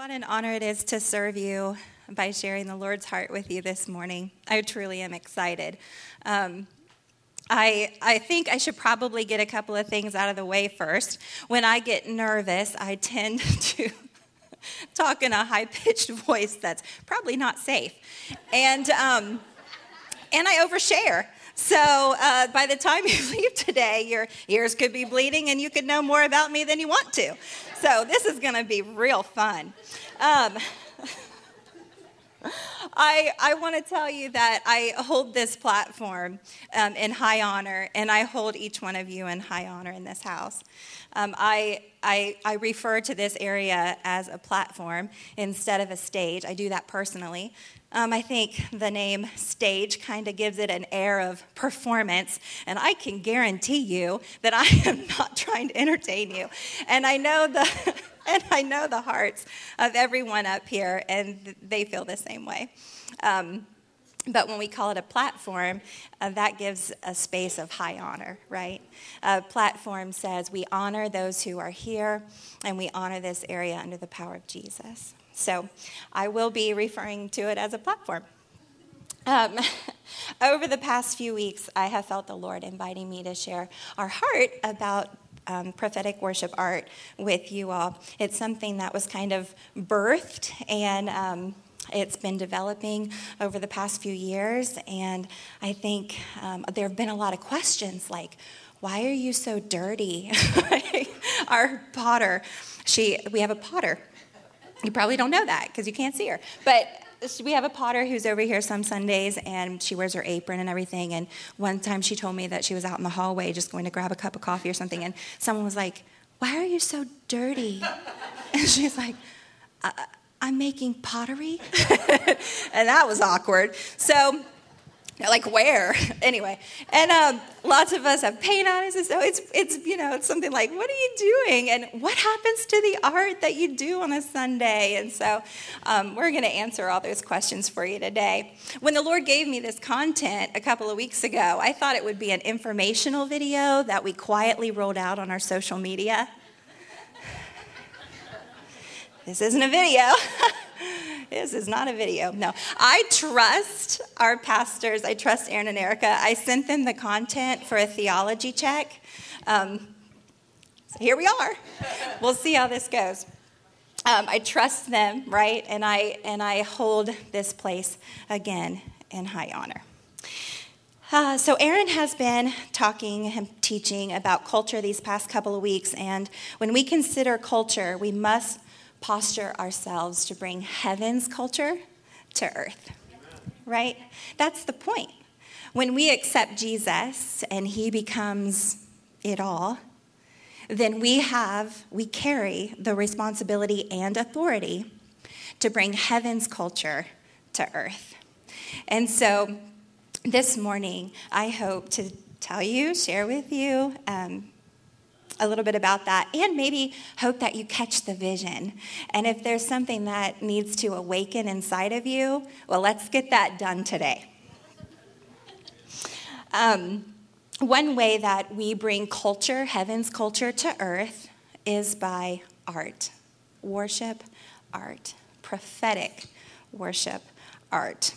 What an honor it is to serve you by sharing the Lord's heart with you this morning. I truly am excited. Um, I, I think I should probably get a couple of things out of the way first. When I get nervous, I tend to talk in a high pitched voice that's probably not safe. And, um, and I overshare. So uh, by the time you leave today, your ears could be bleeding and you could know more about me than you want to. So this is going to be real fun. Um, I, I want to tell you that I hold this platform um, in high honor, and I hold each one of you in high honor in this house. Um, I, I, I refer to this area as a platform instead of a stage. I do that personally. Um, I think the name stage kind of gives it an air of performance, and I can guarantee you that I am not trying to entertain you. And I know the. and I know the hearts of everyone up here, and they feel the same way. Um, but when we call it a platform, uh, that gives a space of high honor, right? A platform says we honor those who are here and we honor this area under the power of Jesus. So I will be referring to it as a platform. Um, over the past few weeks, I have felt the Lord inviting me to share our heart about um, prophetic worship art with you all. It's something that was kind of birthed and um, it's been developing over the past few years. And I think um, there have been a lot of questions like, why are you so dirty? Our potter, she, we have a potter. You probably don't know that because you can't see her. But we have a potter who's over here some Sundays and she wears her apron and everything. And one time she told me that she was out in the hallway just going to grab a cup of coffee or something. And someone was like, Why are you so dirty? And she's like, I'm making pottery. and that was awkward. So like where? Anyway. And um, lots of us have paint on us so it's it's you know it's something like what are you doing? And what happens to the art that you do on a sunday? And so um, we're going to answer all those questions for you today. When the lord gave me this content a couple of weeks ago i thought it would be an informational video that we quietly rolled out on our social media. This isn't a video this is not a video. No. I trust our pastors. I trust Aaron and Erica. I sent them the content for a theology check. Um, so here we are. We'll see how this goes. Um, I trust them, right? And I and I hold this place again in high honor. Uh, so Aaron has been talking and teaching about culture these past couple of weeks, and when we consider culture, we must posture ourselves to bring heaven's culture to earth. Right? That's the point. When we accept Jesus and he becomes it all, then we have, we carry the responsibility and authority to bring heaven's culture to earth. And so this morning, I hope to tell you, share with you, um, a little bit about that and maybe hope that you catch the vision. And if there's something that needs to awaken inside of you, well, let's get that done today. Um, one way that we bring culture, heaven's culture, to earth is by art, worship, art, prophetic worship, art.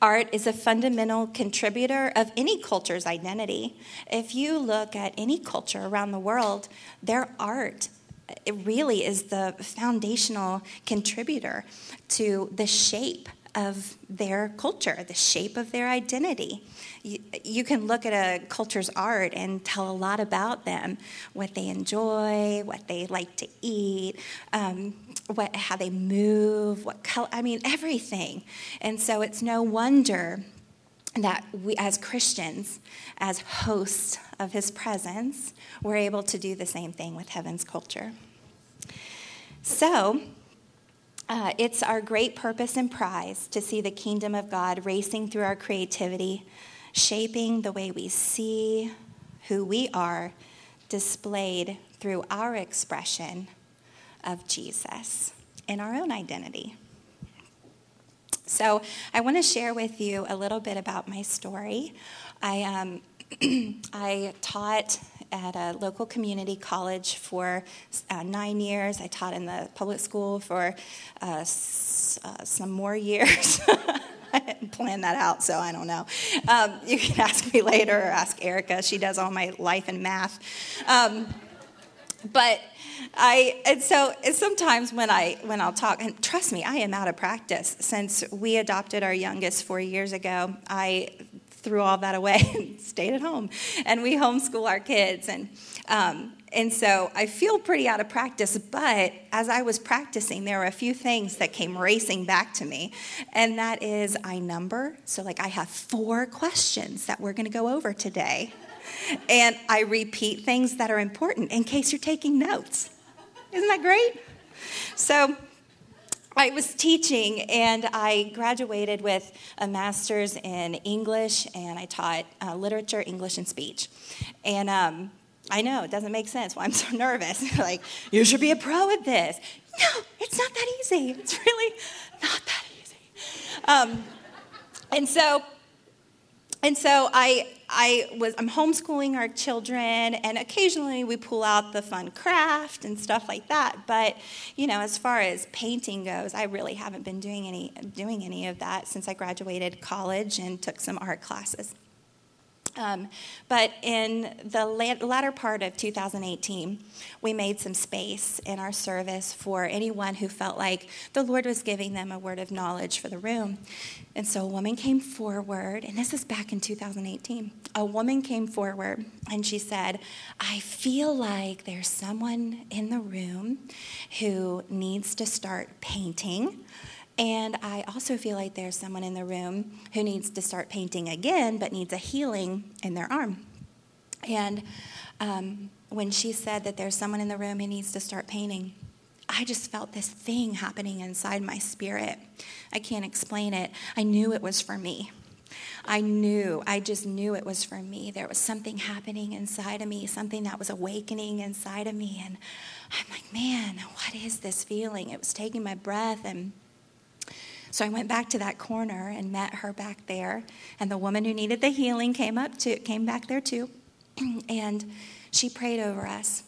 Art is a fundamental contributor of any culture's identity. If you look at any culture around the world, their art it really is the foundational contributor to the shape of their culture, the shape of their identity. You, you, can look at a culture's art and tell a lot about them what they enjoy, what they like to eat, um, what, how they move, what color, I mean, everything. And so it's no wonder that we, as Christians, as hosts of His presence, we're able to do the same thing with heaven's culture. So, uh, it's our great purpose and prize to see the kingdom of God racing through our creativity, shaping the way we see who we are, displayed through our expression of Jesus in our own identity. So, I want to share with you a little bit about my story. I, um, I taught at a local community college for uh, nine years. I taught in the public school for uh, s- uh, some more years. I didn't plan that out, so I don't know. Um, you can ask me later or ask Erica. She does all my life and math. Um, but I and so sometimes when I when I'll talk and trust me, I am out of practice since we adopted our youngest four years ago. I threw all that away and stayed at home, and we homeschool our kids and. Um, and so I feel pretty out of practice, but as I was practicing, there were a few things that came racing back to me. And that is, I number. So, like, I have four questions that we're going to go over today and I repeat things that are important in case you're taking notes. Isn't that great? So, I was teaching and I graduated with a master's in English and I taught uh, literature, English, and speech. And um, I know it doesn't make sense why I'm so nervous. like, you should be a pro at this. No, it's not that easy. It's really not that easy. Um, and so, and so I, I was I'm homeschooling our children, and occasionally we pull out the fun craft and stuff like that. But you know, as far as painting goes, I really haven't been doing any doing any of that since I graduated college and took some art classes. Um, but in the latter part of 2018, we made some space in our service for anyone who felt like the Lord was giving them a word of knowledge for the room. And so a woman came forward, and this is back in 2018. A woman came forward and she said, I feel like there's someone in the room who needs to start painting and I also feel like there's someone in the room who needs to start painting again, but needs a healing in their arm. And um, when she said that there's someone in the room who needs to start painting, I just felt this thing happening inside my spirit. I can't explain it. I knew it was for me. I knew, I just knew it was for me. There was something happening inside of me, something that was awakening inside of me. And I'm like, man, what is this feeling? It was taking my breath and so I went back to that corner and met her back there. And the woman who needed the healing came up to came back there too. and she prayed over us.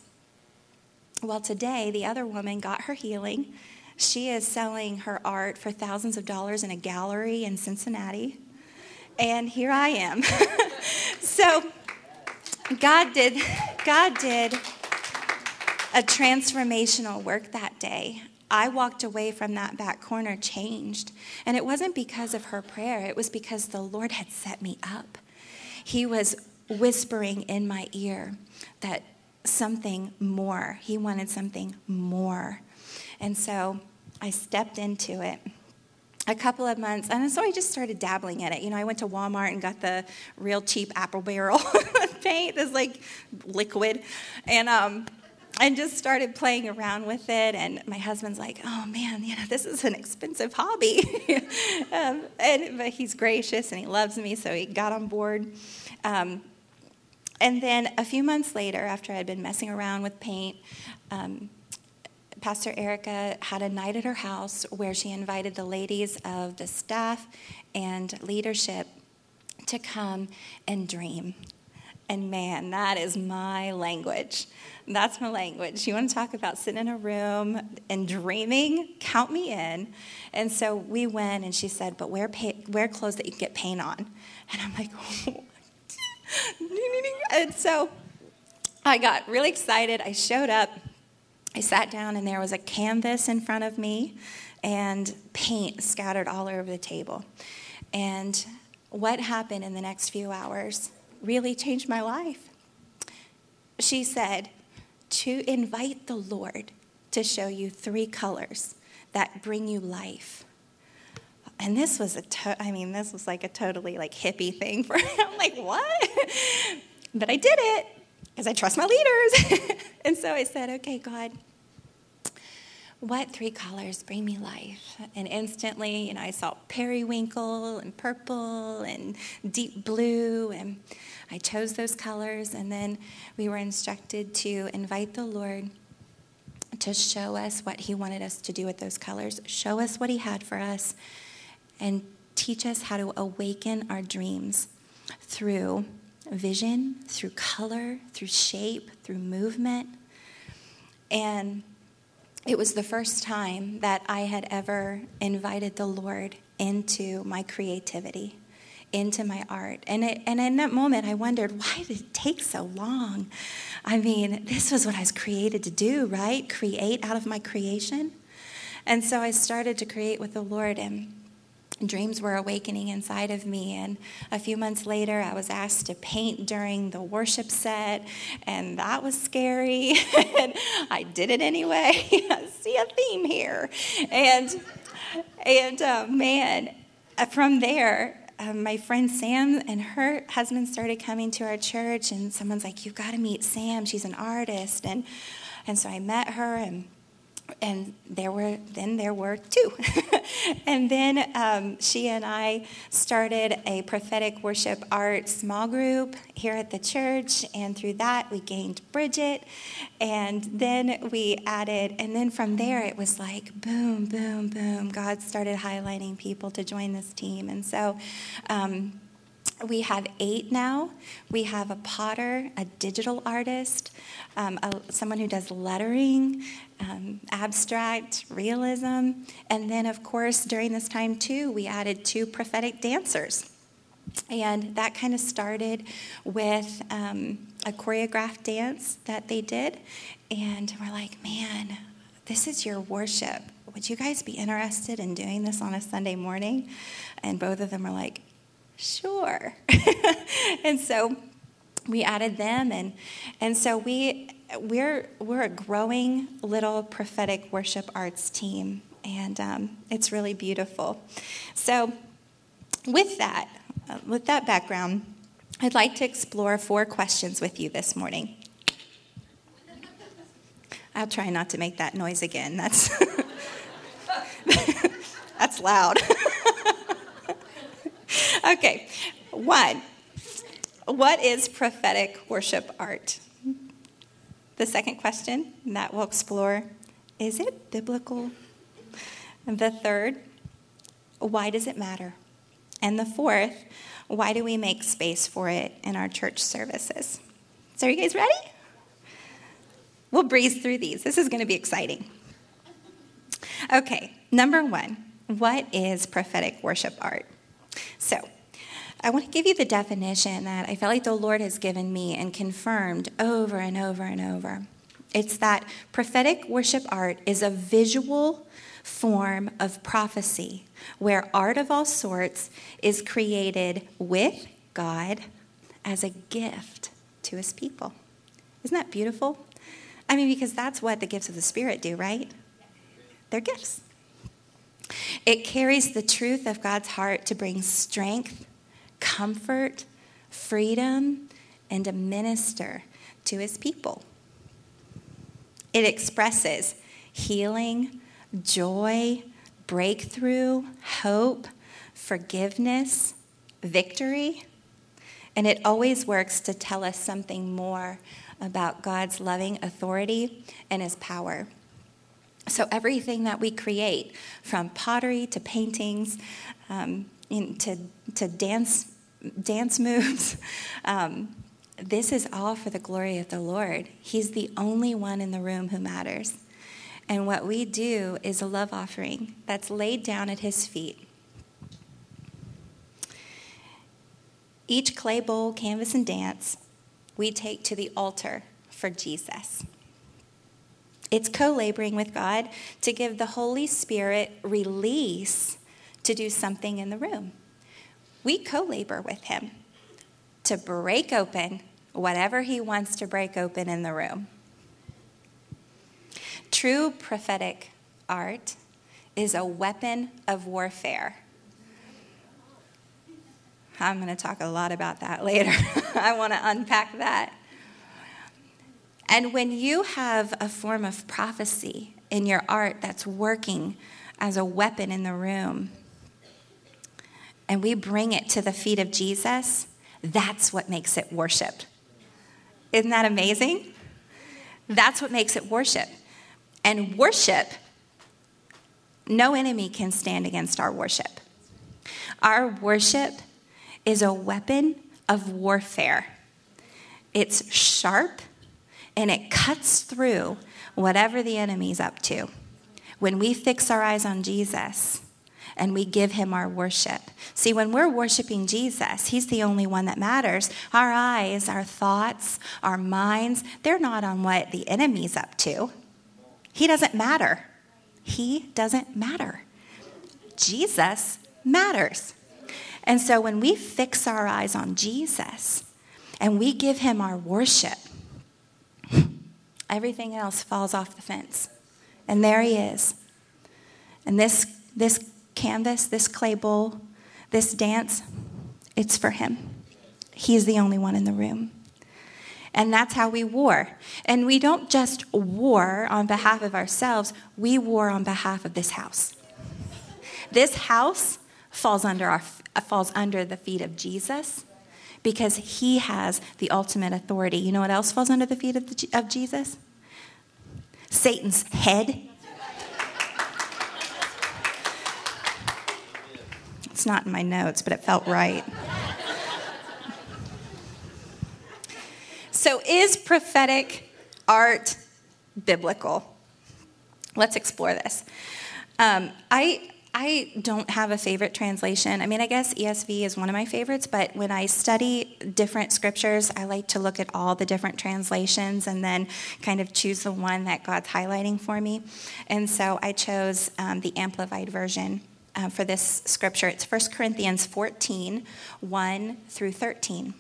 Well, today the other woman got her healing. She is selling her art for thousands of dollars in a gallery in Cincinnati. And here I am. so God did God did a transformational work that day. I walked away from that back corner changed. And it wasn't because of her prayer, it was because the Lord had set me up. He was whispering in my ear that something more, He wanted something more. And so I stepped into it a couple of months, and so I just started dabbling in it. You know, I went to Walmart and got the real cheap apple barrel paint, this like liquid, and um, and just started playing around with it. And my husband's like, "Oh man, you know, this is an expensive hobby," um, and but he's gracious and he loves me, so he got on board. Um, and then a few months later, after I had been messing around with paint, um, Pastor Erica had a night at her house where she invited the ladies of the staff and leadership to come and dream. And man, that is my language. That's my language. You want to talk about sitting in a room and dreaming? Count me in. And so we went, and she said, "But wear pay- wear clothes that you can get paint on." And I'm like, oh. and so I got really excited. I showed up. I sat down, and there was a canvas in front of me, and paint scattered all over the table. And what happened in the next few hours really changed my life. She said, to invite the Lord to show you three colors that bring you life. And this was a, to- I mean, this was like a totally like hippie thing for, I'm like, what? but I did it because I trust my leaders. and so I said, okay, God, what three colors bring me life? And instantly, you know, I saw periwinkle and purple and deep blue, and I chose those colors. And then we were instructed to invite the Lord to show us what He wanted us to do with those colors, show us what He had for us, and teach us how to awaken our dreams through vision, through color, through shape, through movement. And it was the first time that I had ever invited the Lord into my creativity, into my art. And, it, and in that moment, I wondered, why did it take so long? I mean, this was what I was created to do, right? Create out of my creation. And so I started to create with the Lord, and dreams were awakening inside of me. And a few months later, I was asked to paint during the worship set, and that was scary. and I did it anyway. I see a theme here. And, and uh, man, uh, from there, uh, my friend Sam and her husband started coming to our church, and someone's like, "You've got to meet Sam. She's an artist." And and so I met her, and and there were then there were two. And then um, she and i started a prophetic worship art small group here at the church and through that we gained bridget. And then we added and then from there it was like boom boom boom god started highlighting people to join this team. And so um, we have eight now. We have a potter, a digital artist, um, a, someone who does lettering, um, abstract, realism. And then, of course, during this time, too, we added two prophetic dancers. And that kind of started with um, a choreographed dance that they did. And we're like, man, this is your worship. Would you guys be interested in doing this on a Sunday morning? And both of them are like, sure. and so we added them and and so we we're we're a growing little prophetic worship arts team and um, it's really beautiful. So with that uh, with that background i'd like to explore four questions with you this morning. I'll try not to make that noise again. That's that's loud okay, one, what is prophetic worship art? The second question that we'll explore is it biblical? The third, why does it matter? And the fourth, why do we make space for it in our church services? So, are you guys ready? We'll breeze through these. This is going to be exciting. Okay, number one, what is prophetic worship art? So, I want to give you the definition that I felt like the Lord has given me and confirmed over and over and over. It's that prophetic worship art is a visual form of prophecy where art of all sorts is created with God as a gift to his people. Isn't that beautiful? I mean, because that's what the gifts of the Spirit do, right? They're gifts. It carries the truth of God's heart to bring strength, comfort, freedom, and to minister to his people. It expresses healing, joy, breakthrough, hope, forgiveness, victory. And it always works to tell us something more about God's loving authority and his power. So, everything that we create, from pottery to paintings um, in, to, to dance, dance moves, um, this is all for the glory of the Lord. He's the only one in the room who matters. And what we do is a love offering that's laid down at his feet. Each clay bowl, canvas, and dance we take to the altar for Jesus. It's co laboring with God to give the Holy Spirit release to do something in the room. We co labor with Him to break open whatever He wants to break open in the room. True prophetic art is a weapon of warfare. I'm going to talk a lot about that later. I want to unpack that. And when you have a form of prophecy in your art that's working as a weapon in the room, and we bring it to the feet of Jesus, that's what makes it worship. Isn't that amazing? That's what makes it worship. And worship, no enemy can stand against our worship. Our worship is a weapon of warfare it's sharp and it cuts through whatever the enemy's up to. When we fix our eyes on Jesus and we give him our worship. See, when we're worshiping Jesus, he's the only one that matters. Our eyes, our thoughts, our minds, they're not on what the enemy's up to. He doesn't matter. He doesn't matter. Jesus matters. And so when we fix our eyes on Jesus and we give him our worship, everything else falls off the fence. And there he is. And this, this canvas, this clay bowl, this dance, it's for him. He's the only one in the room. And that's how we war. And we don't just war on behalf of ourselves, we war on behalf of this house. This house falls under, our, falls under the feet of Jesus because he has the ultimate authority. You know what else falls under the feet of, the, of Jesus? Satan's head. It's not in my notes, but it felt right. So, is prophetic art biblical? Let's explore this. Um, I, I don't have a favorite translation. I mean, I guess ESV is one of my favorites, but when I study different scriptures, I like to look at all the different translations and then kind of choose the one that God's highlighting for me. And so I chose um, the Amplified Version. Uh, for this scripture, it's 1 Corinthians 14 1 through 13.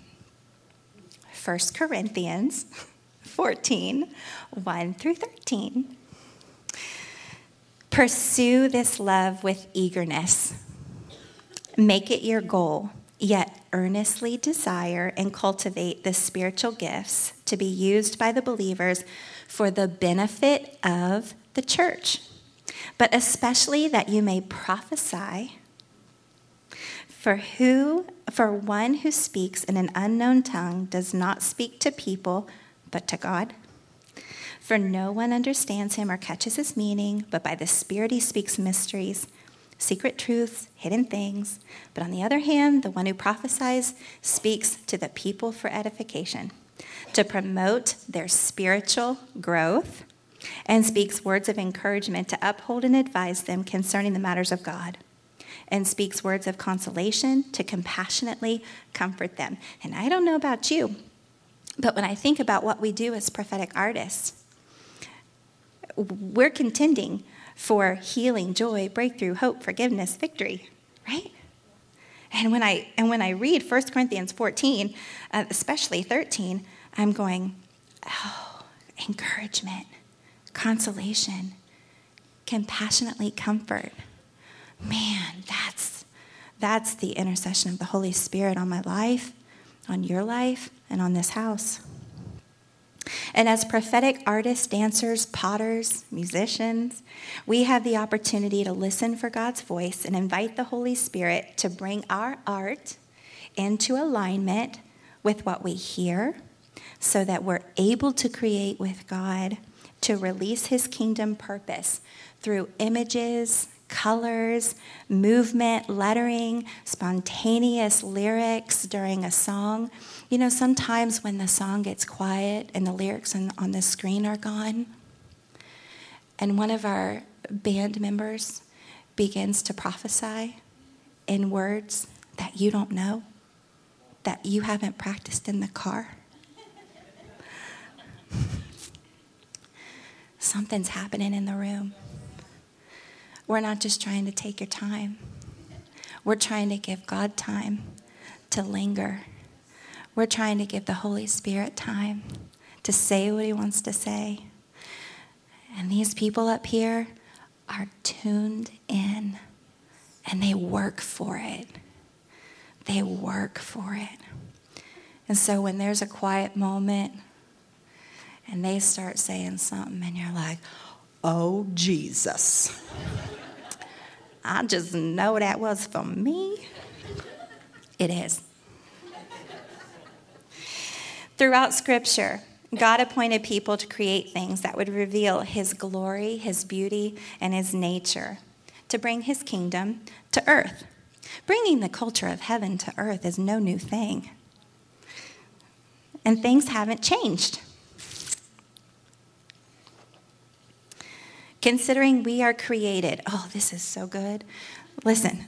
1 Corinthians 14 1 through 13. Pursue this love with eagerness. Make it your goal, yet earnestly desire and cultivate the spiritual gifts to be used by the believers for the benefit of the church, but especially that you may prophesy for who for one who speaks in an unknown tongue does not speak to people but to God. For no one understands him or catches his meaning, but by the Spirit he speaks mysteries, secret truths, hidden things. But on the other hand, the one who prophesies speaks to the people for edification, to promote their spiritual growth, and speaks words of encouragement to uphold and advise them concerning the matters of God and speaks words of consolation to compassionately comfort them. And I don't know about you, but when I think about what we do as prophetic artists, we're contending for healing, joy, breakthrough, hope, forgiveness, victory, right? And when I and when I read 1 Corinthians 14, uh, especially 13, I'm going, oh, encouragement, consolation, compassionately comfort man, that's that's the intercession of the Holy Spirit on my life, on your life, and on this house. And as prophetic artists, dancers, potters, musicians, we have the opportunity to listen for God's voice and invite the Holy Spirit to bring our art into alignment with what we hear so that we're able to create with God to release His kingdom purpose through images, colors, movement, lettering, spontaneous lyrics during a song. You know, sometimes when the song gets quiet and the lyrics on the screen are gone, and one of our band members begins to prophesy in words that you don't know, that you haven't practiced in the car. Something's happening in the room. We're not just trying to take your time, we're trying to give God time to linger. We're trying to give the Holy Spirit time to say what He wants to say. And these people up here are tuned in and they work for it. They work for it. And so when there's a quiet moment and they start saying something, and you're like, oh, Jesus. I just know that was for me. It is. Throughout Scripture, God appointed people to create things that would reveal His glory, His beauty, and His nature, to bring His kingdom to earth. Bringing the culture of heaven to earth is no new thing. and things haven't changed. Considering we are created, oh, this is so good. Listen,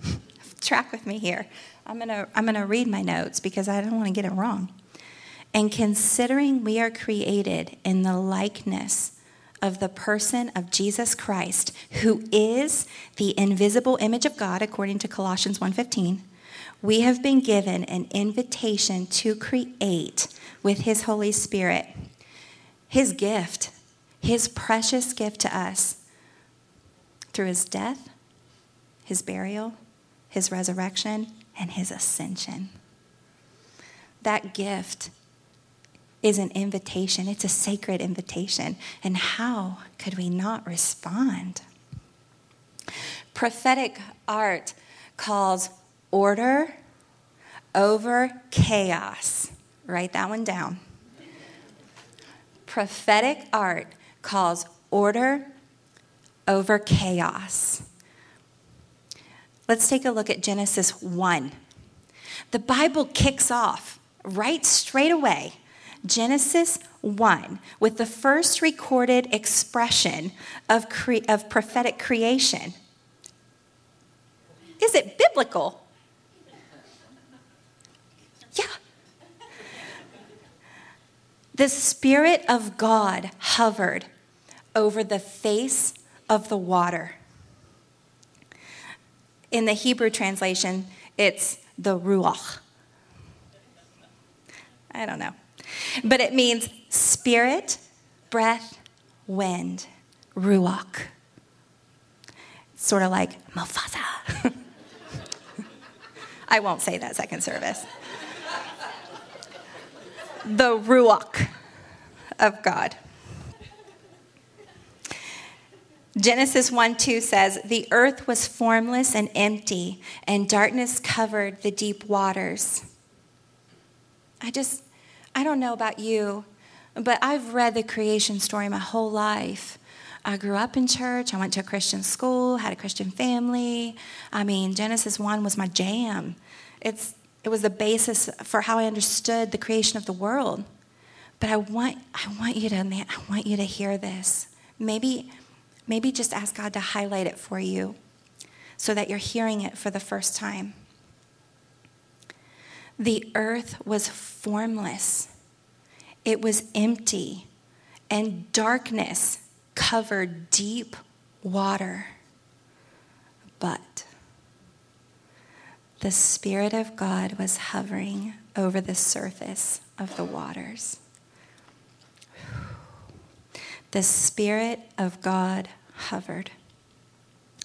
track with me here. I'm going to I'm going to read my notes because I don't want to get it wrong. And considering we are created in the likeness of the person of Jesus Christ, who is the invisible image of God according to Colossians 1:15, we have been given an invitation to create with his Holy Spirit. His gift, his precious gift to us through his death, his burial, his resurrection, and his ascension. That gift is an invitation, it's a sacred invitation. And how could we not respond? Prophetic art calls order over chaos. Write that one down. Prophetic art calls order over chaos. Let's take a look at Genesis 1. The Bible kicks off right straight away. Genesis 1 with the first recorded expression of, cre- of prophetic creation. Is it biblical? Yeah. The Spirit of God hovered over the face of the water. In the Hebrew translation, it's the Ruach. I don't know. But it means spirit, breath, wind, Ruach. sort of like Mufasa. I won't say that second service. the Ruach of God. Genesis 1 2 says, The earth was formless and empty, and darkness covered the deep waters. I just, I don't know about you, but I've read the creation story my whole life. I grew up in church. I went to a Christian school, had a Christian family. I mean, Genesis 1 was my jam. It's, it was the basis for how I understood the creation of the world. But I want, I want you to, man, I want you to hear this. Maybe maybe just ask God to highlight it for you so that you're hearing it for the first time. The earth was formless, it was empty, and darkness covered deep water. But the Spirit of God was hovering over the surface of the waters the Spirit of God hovered.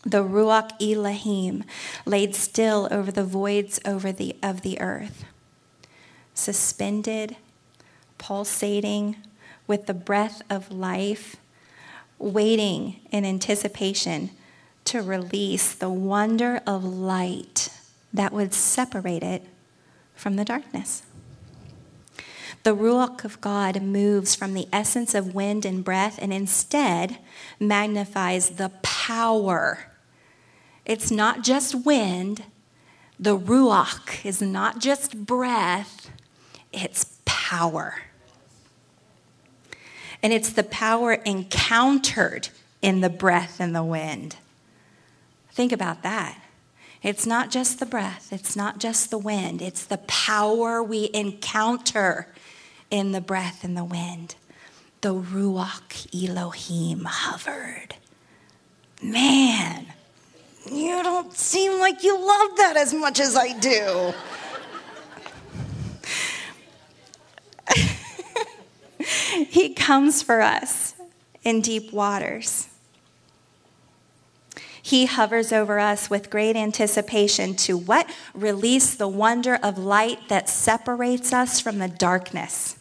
The Ruach Elohim laid still over the voids over the, of the earth, suspended, pulsating with the breath of life, waiting in anticipation to release the wonder of light that would separate it from the darkness. The Ruach of God moves from the essence of wind and breath and instead magnifies the power. It's not just wind, the Ruach is not just breath, it's power. And it's the power encountered in the breath and the wind. Think about that. It's not just the breath, it's not just the wind, it's the power we encounter in the breath and the wind. The Ruach Elohim hovered. Man, you don't seem like you love that as much as I do. he comes for us in deep waters. He hovers over us with great anticipation to what? Release the wonder of light that separates us from the darkness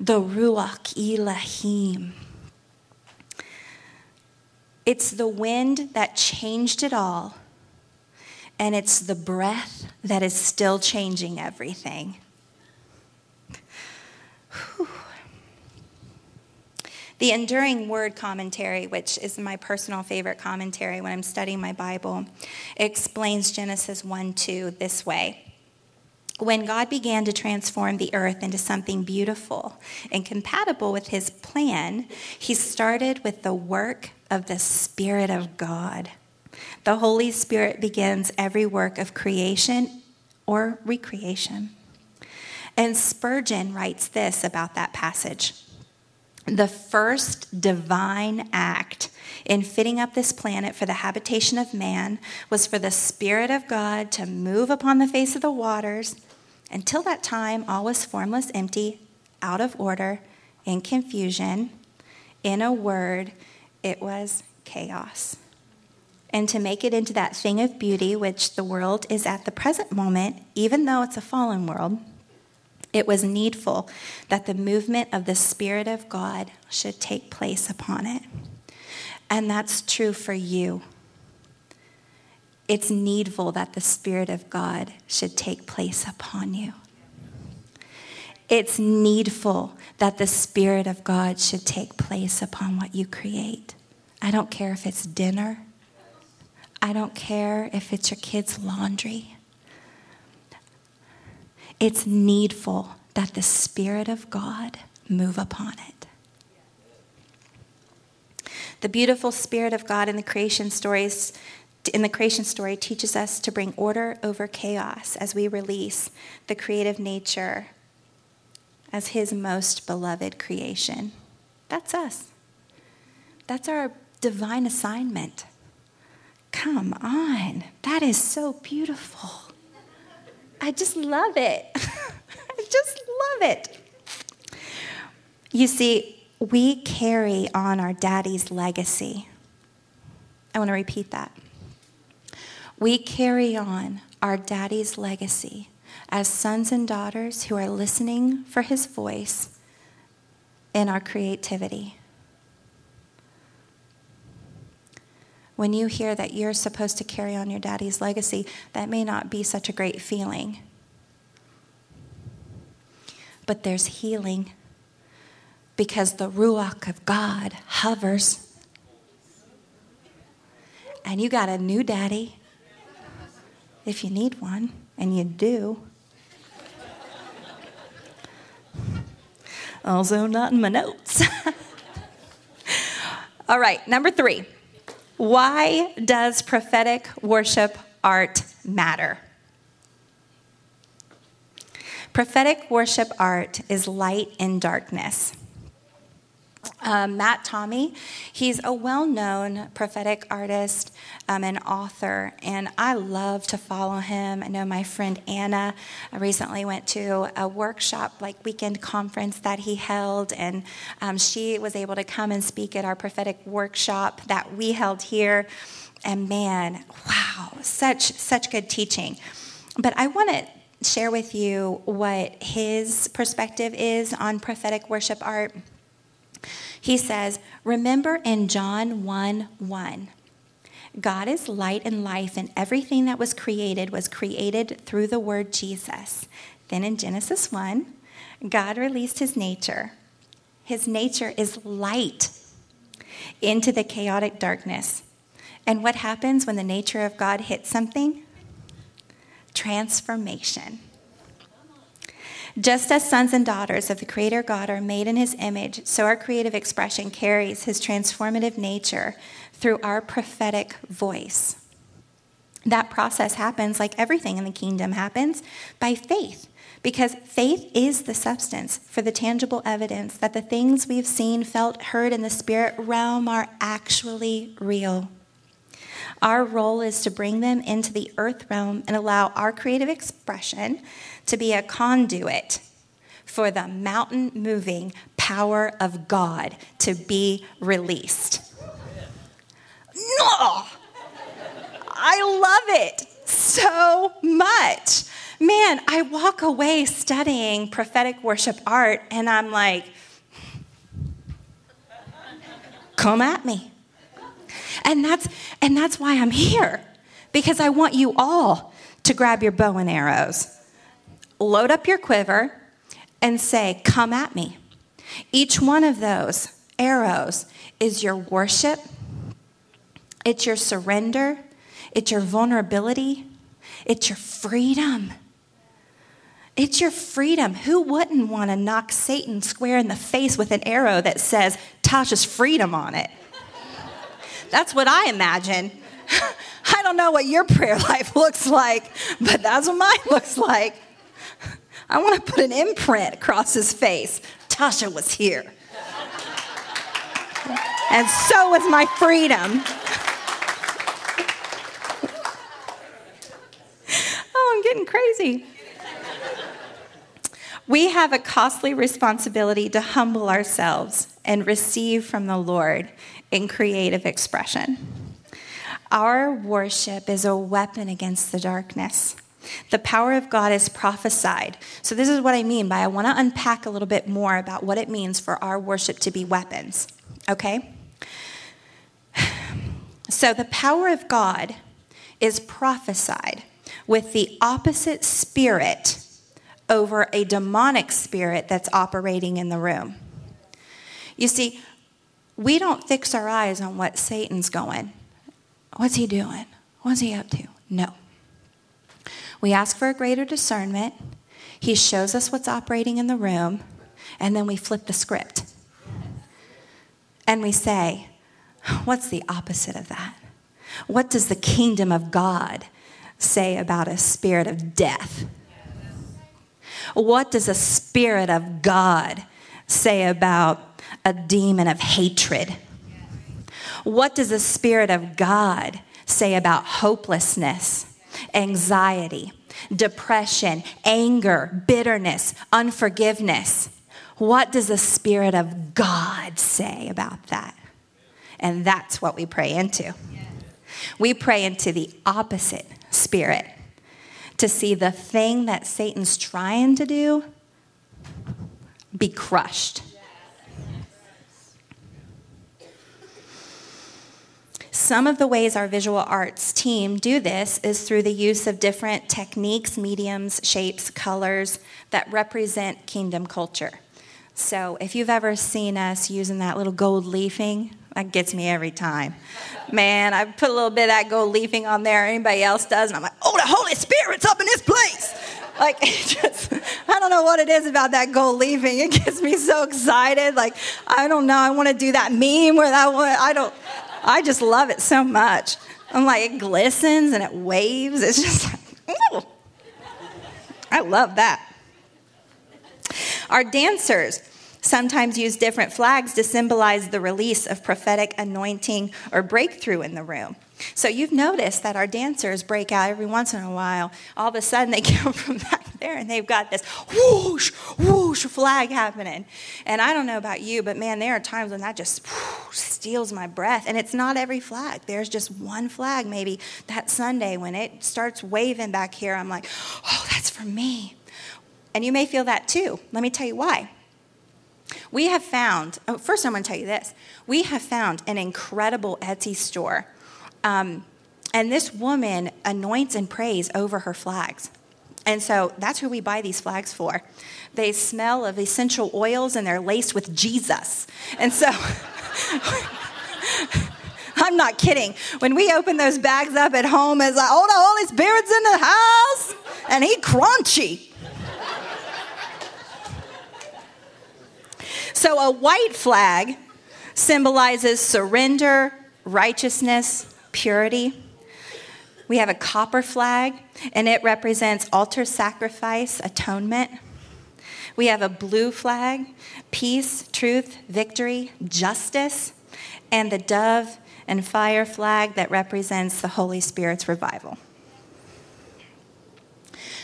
the Ruach Elohim. It's the wind that changed it all, and it's the breath that is still changing everything. Whew. The Enduring Word Commentary, which is my personal favorite commentary when I'm studying my Bible, explains Genesis 1 2 this way When God began to transform the earth into something beautiful and compatible with his plan, he started with the work of the Spirit of God. The Holy Spirit begins every work of creation or recreation. And Spurgeon writes this about that passage The first divine act in fitting up this planet for the habitation of man was for the Spirit of God to move upon the face of the waters. Until that time, all was formless, empty, out of order, in confusion. In a word, it was chaos. And to make it into that thing of beauty which the world is at the present moment, even though it's a fallen world, it was needful that the movement of the Spirit of God should take place upon it. And that's true for you. It's needful that the Spirit of God should take place upon you. It's needful that the Spirit of God should take place upon what you create. I don't care if it's dinner, I don't care if it's your kids' laundry. It's needful that the Spirit of God move upon it. The beautiful Spirit of God in the creation stories in the creation story teaches us to bring order over chaos as we release the creative nature as his most beloved creation. That's us. That's our divine assignment. Come on. That is so beautiful. I just love it. I just love it. You see, we carry on our daddy's legacy. I want to repeat that. We carry on our daddy's legacy as sons and daughters who are listening for his voice in our creativity. When you hear that you're supposed to carry on your daddy's legacy, that may not be such a great feeling. But there's healing because the Ruach of God hovers. And you got a new daddy, if you need one, and you do. Also, not in my notes. All right, number three. Why does prophetic worship art matter? Prophetic worship art is light in darkness. Um, Matt Tommey. he's a well known prophetic artist um, and author, and I love to follow him. I know my friend Anna recently went to a workshop, like weekend conference that he held, and um, she was able to come and speak at our prophetic workshop that we held here. And man, wow, such such good teaching. But I want to share with you what his perspective is on prophetic worship art. He says, Remember in John 1 1, God is light and life, and everything that was created was created through the word Jesus. Then in Genesis 1, God released his nature. His nature is light into the chaotic darkness. And what happens when the nature of God hits something? Transformation. Just as sons and daughters of the Creator God are made in His image, so our creative expression carries His transformative nature through our prophetic voice. That process happens like everything in the kingdom happens by faith, because faith is the substance for the tangible evidence that the things we've seen, felt, heard in the spirit realm are actually real. Our role is to bring them into the earth realm and allow our creative expression to be a conduit for the mountain moving power of God to be released. No! I love it so much. Man, I walk away studying prophetic worship art and I'm like, come at me. And that's and that's why I'm here. Because I want you all to grab your bow and arrows load up your quiver, and say, Come at me. Each one of those arrows is your worship, it's your surrender, it's your vulnerability, it's your freedom. It's your freedom. Who wouldn't want to knock Satan square in the face with an arrow that says Tasha's freedom on it? That's what I imagine. I don't know what your prayer life looks like, but that's what mine looks like. I want to put an imprint across his face. Tasha was here. And so was my freedom. oh, I'm getting crazy. We have a costly responsibility to humble ourselves and receive from the Lord in creative expression. Our worship is a weapon against the darkness. The power of God is prophesied. So, this is what I mean by I want to unpack a little bit more about what it means for our worship to be weapons. Okay? So, the power of God is prophesied with the opposite spirit over a demonic spirit that's operating in the room. You see, we don't fix our eyes on what Satan's going. What's he doing? What's he up to? No. We ask for a greater discernment. He shows us what's operating in the room, and then we flip the script. And we say, What's the opposite of that? What does the kingdom of God say about a spirit of death? What does a spirit of God say about a demon of hatred? What does the Spirit of God say about hopelessness, anxiety, depression, anger, bitterness, unforgiveness? What does the Spirit of God say about that? And that's what we pray into. We pray into the opposite spirit to see the thing that Satan's trying to do be crushed. Some of the ways our visual arts team do this is through the use of different techniques, mediums, shapes, colors that represent kingdom culture. So if you've ever seen us using that little gold leafing, that gets me every time. Man, I put a little bit of that gold leafing on there, anybody else does, and I'm like, oh, the Holy Spirit's up in this place. Like, just, I don't know what it is about that gold leafing. It gets me so excited. Like, I don't know. I want to do that meme where that one, I don't, I just love it so much. I'm like, it glistens and it waves. It's just like, ooh. I love that. Our dancers sometimes use different flags to symbolize the release of prophetic anointing or breakthrough in the room. So you've noticed that our dancers break out every once in a while. All of a sudden, they come from back there and they've got this whoosh, whoosh flag happening. And I don't know about you, but man, there are times when that just whoosh, steals my breath. And it's not every flag. There's just one flag, maybe that Sunday when it starts waving back here. I'm like, oh, that's for me. And you may feel that too. Let me tell you why. We have found, oh, first, I'm going to tell you this. We have found an incredible Etsy store. Um, and this woman anoints and prays over her flags. And so that's who we buy these flags for. They smell of essential oils and they're laced with Jesus. And so I'm not kidding. When we open those bags up at home, it's like, oh, the Holy Spirit's in the house and he crunchy. So a white flag symbolizes surrender, righteousness, purity. We have a copper flag, and it represents altar sacrifice, atonement. We have a blue flag, peace, truth, victory, justice, and the dove and fire flag that represents the Holy Spirit's revival.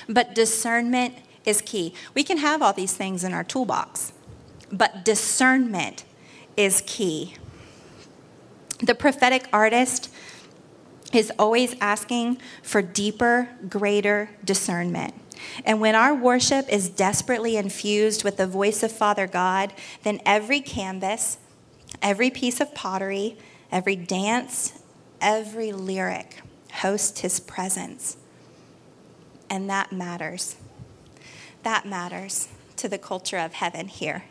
But discernment is key. We can have all these things in our toolbox, but discernment is key. The prophetic artist is always asking for deeper, greater discernment. And when our worship is desperately infused with the voice of Father God, then every canvas, every piece of pottery, every dance, every lyric hosts his presence. And that matters. That matters to the culture of heaven here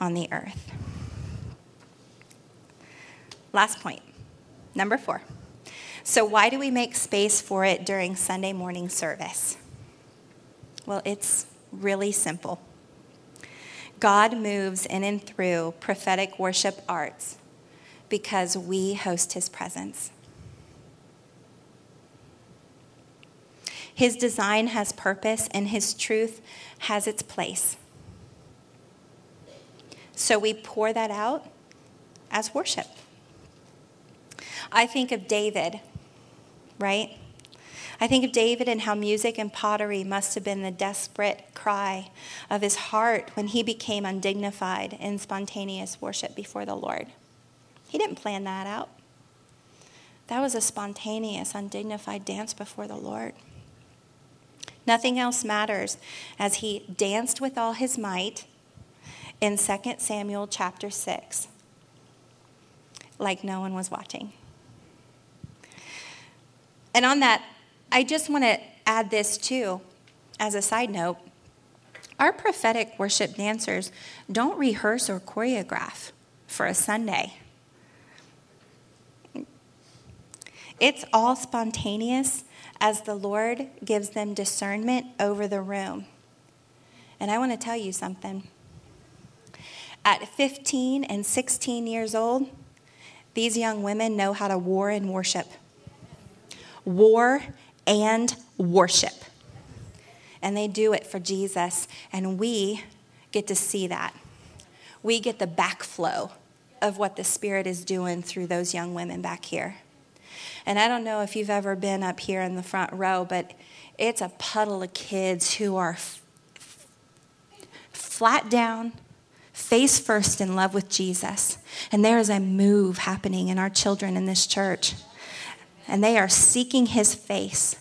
on the earth. Last point, number four. So, why do we make space for it during Sunday morning service? Well, it's really simple. God moves in and through prophetic worship arts because we host his presence. His design has purpose and his truth has its place. So we pour that out as worship. I think of David, right? I think of David and how music and pottery must have been the desperate cry of his heart when he became undignified in spontaneous worship before the Lord. He didn't plan that out. That was a spontaneous, undignified dance before the Lord. Nothing else matters as he danced with all his might in 2 Samuel chapter 6, like no one was watching. And on that, I just want to add this too, as a side note. Our prophetic worship dancers don't rehearse or choreograph for a Sunday. It's all spontaneous as the Lord gives them discernment over the room. And I want to tell you something. At 15 and 16 years old, these young women know how to war and worship. War and worship. And they do it for Jesus, and we get to see that. We get the backflow of what the Spirit is doing through those young women back here. And I don't know if you've ever been up here in the front row, but it's a puddle of kids who are f- flat down, face first in love with Jesus. And there is a move happening in our children in this church. And they are seeking his face.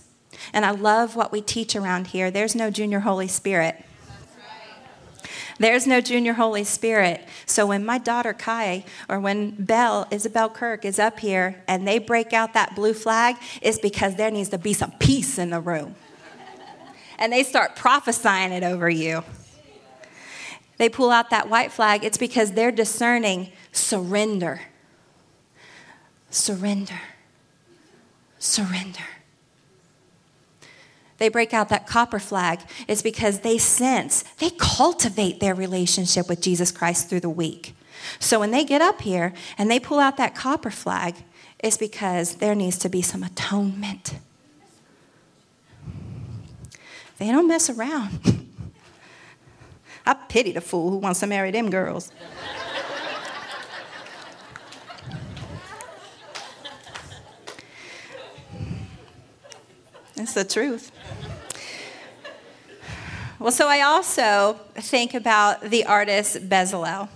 And I love what we teach around here. There's no junior Holy Spirit. There's no junior Holy Spirit. So when my daughter Kai or when Belle, Isabel Kirk, is up here and they break out that blue flag, it's because there needs to be some peace in the room. and they start prophesying it over you. They pull out that white flag, it's because they're discerning surrender. Surrender. Surrender they break out that copper flag is because they sense, they cultivate their relationship with Jesus Christ through the week. So when they get up here and they pull out that copper flag, it's because there needs to be some atonement. They don't mess around. I pity the fool who wants to marry them girls. It's the truth. Well, so I also think about the artist Bezalel.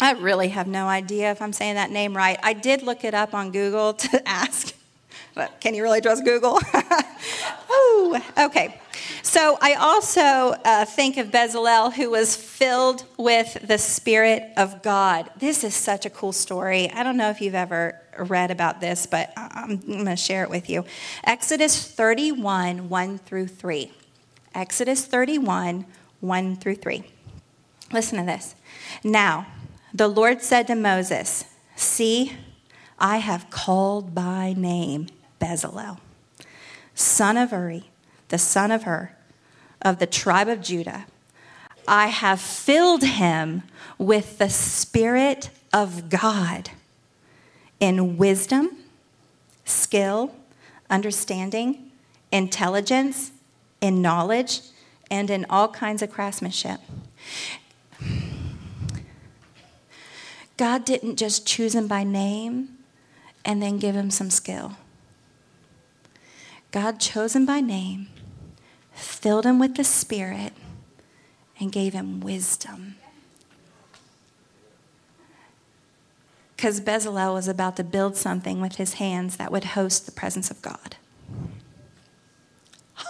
I really have no idea if I'm saying that name right. I did look it up on Google to ask, but can you really trust Google? Ooh, okay. So I also uh, think of Bezalel, who was filled with the Spirit of God. This is such a cool story. I don't know if you've ever read about this, but I'm going to share it with you. Exodus 31, 1 through 3. Exodus 31, 1 through 3. Listen to this. Now, the Lord said to Moses, See, I have called by name Bezalel, son of Uri, the son of Hur, of the tribe of Judah. I have filled him with the Spirit of God in wisdom, skill, understanding, intelligence, in knowledge, and in all kinds of craftsmanship. God didn't just choose him by name and then give him some skill. God chose him by name, filled him with the Spirit, and gave him wisdom. Because Bezalel was about to build something with his hands that would host the presence of God.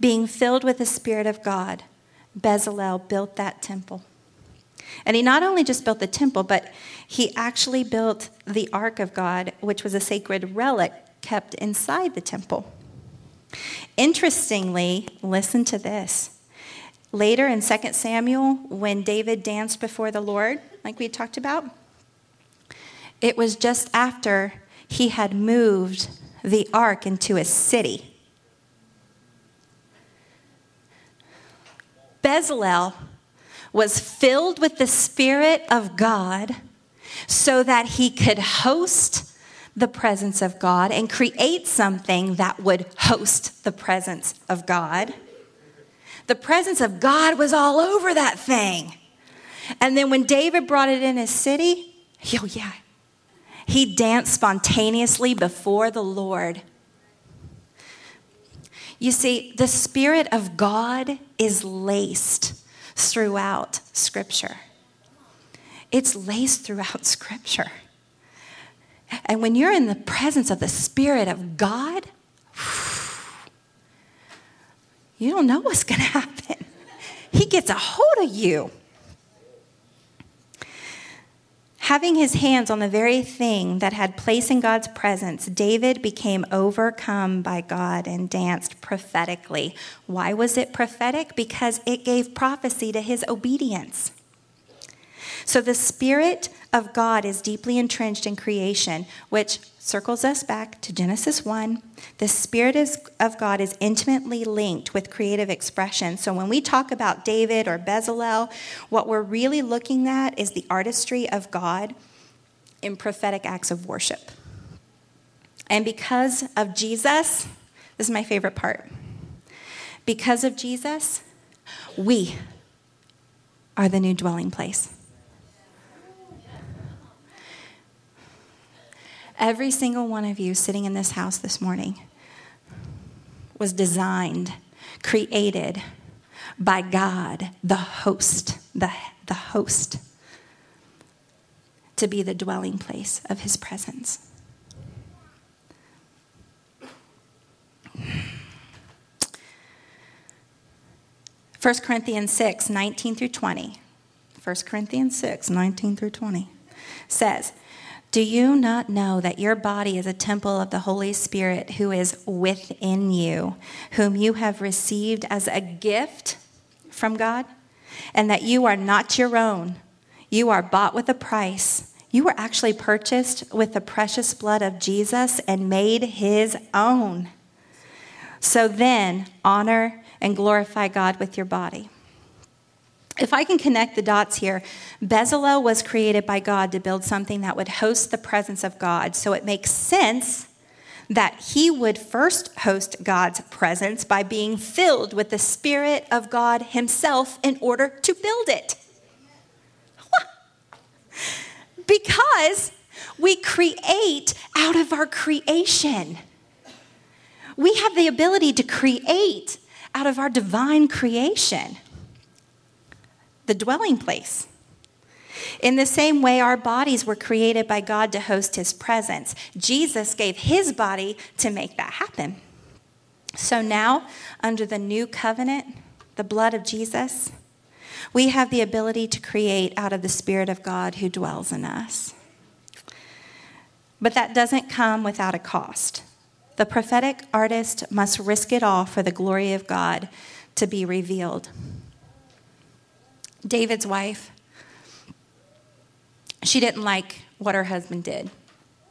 Being filled with the Spirit of God, Bezalel built that temple. And he not only just built the temple, but he actually built the Ark of God, which was a sacred relic kept inside the temple. Interestingly, listen to this. Later in 2 Samuel, when David danced before the Lord, like we talked about, It was just after he had moved the ark into a city. Bezalel was filled with the Spirit of God so that he could host the presence of God and create something that would host the presence of God. The presence of God was all over that thing. And then when David brought it in his city, oh yeah, he danced spontaneously before the Lord. You see, the Spirit of God is laced throughout Scripture. It's laced throughout Scripture. And when you're in the presence of the Spirit of God, you don't know what's going to happen. He gets a hold of you. Having his hands on the very thing that had place in God's presence, David became overcome by God and danced prophetically. Why was it prophetic? Because it gave prophecy to his obedience. So the Spirit of God is deeply entrenched in creation, which circles us back to Genesis 1. The Spirit of God is intimately linked with creative expression. So when we talk about David or Bezalel, what we're really looking at is the artistry of God in prophetic acts of worship. And because of Jesus, this is my favorite part. Because of Jesus, we are the new dwelling place. Every single one of you sitting in this house this morning was designed, created by God, the host, the, the host, to be the dwelling place of his presence. First Corinthians 6, 19 through 20. 1 Corinthians 6, 19 through 20 says, do you not know that your body is a temple of the Holy Spirit who is within you, whom you have received as a gift from God? And that you are not your own. You are bought with a price. You were actually purchased with the precious blood of Jesus and made his own. So then, honor and glorify God with your body if I can connect the dots here, Bezalel was created by God to build something that would host the presence of God. So it makes sense that he would first host God's presence by being filled with the Spirit of God himself in order to build it. because we create out of our creation. We have the ability to create out of our divine creation the dwelling place. In the same way, our bodies were created by God to host his presence. Jesus gave his body to make that happen. So now, under the new covenant, the blood of Jesus, we have the ability to create out of the Spirit of God who dwells in us. But that doesn't come without a cost. The prophetic artist must risk it all for the glory of God to be revealed. David's wife, she didn't like what her husband did.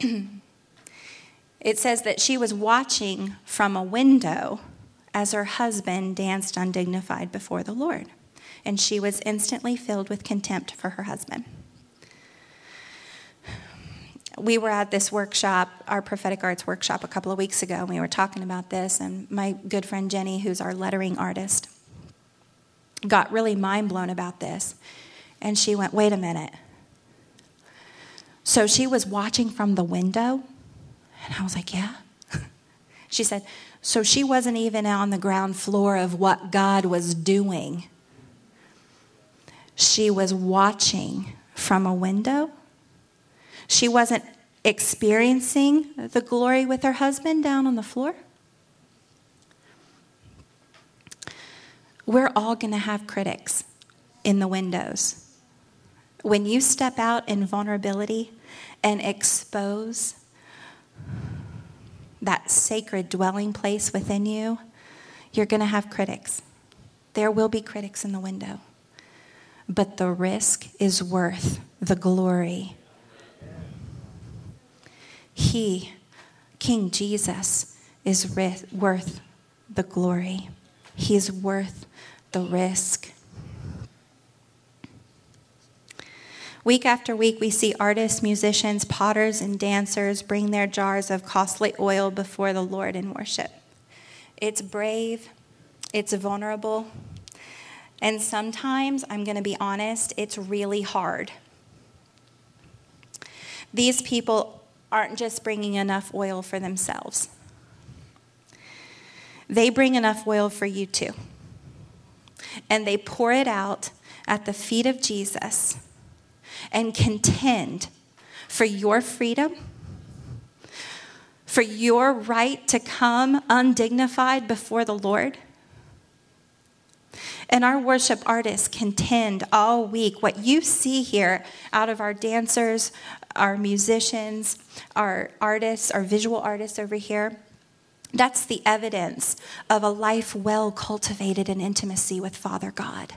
it says that she was watching from a window as her husband danced undignified before the Lord, and she was instantly filled with contempt for her husband. We were at this workshop, our prophetic arts workshop, a couple of weeks ago, and we were talking about this. And my good friend Jenny, who's our lettering artist, got really mind blown about this. And she went, Wait a minute. So she was watching from the window. And I was like, Yeah. she said, So she wasn't even on the ground floor of what God was doing. She was watching from a window. She wasn't experiencing the glory with her husband down on the floor. We're all going to have critics in the windows. When you step out in vulnerability and expose that sacred dwelling place within you, you're going to have critics. There will be critics in the window. But the risk is worth the glory. He, King Jesus, is worth the glory. He is worth the risk. Week after week, we see artists, musicians, potters, and dancers bring their jars of costly oil before the Lord in worship. It's brave, it's vulnerable, and sometimes, I'm going to be honest, it's really hard. These people aren't just bringing enough oil for themselves, they bring enough oil for you too. And they pour it out at the feet of Jesus and contend for your freedom, for your right to come undignified before the Lord. And our worship artists contend all week. What you see here out of our dancers, our musicians, our artists, our visual artists over here, that's the evidence of a life well cultivated in intimacy with Father God.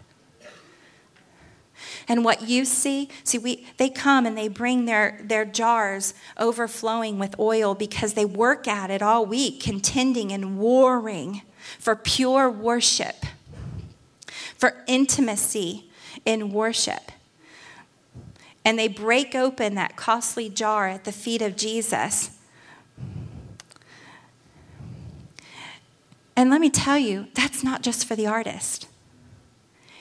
And what you see, see, we, they come and they bring their, their jars overflowing with oil because they work at it all week, contending and warring for pure worship, for intimacy in worship. And they break open that costly jar at the feet of Jesus. And let me tell you, that's not just for the artist.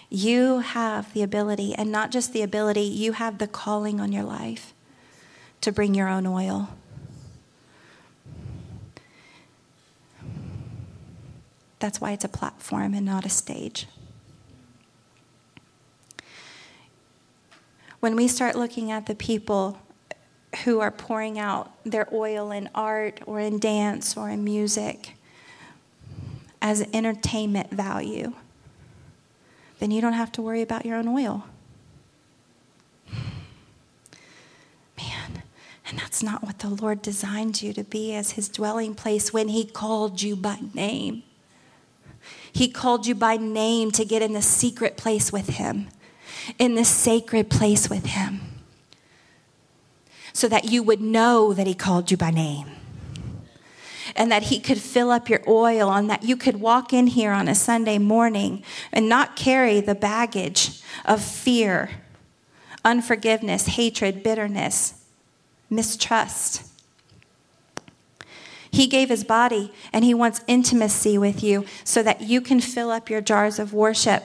You have the ability, and not just the ability, you have the calling on your life to bring your own oil. That's why it's a platform and not a stage. When we start looking at the people who are pouring out their oil in art or in dance or in music as entertainment value, then you don't have to worry about your own oil. Man, and that's not what the Lord designed you to be as his dwelling place when he called you by name. He called you by name to get in the secret place with him, in the sacred place with him, so that you would know that he called you by name and that He could fill up your oil, and that you could walk in here on a Sunday morning and not carry the baggage of fear, unforgiveness, hatred, bitterness, mistrust. He gave his body and he wants intimacy with you so that you can fill up your jars of worship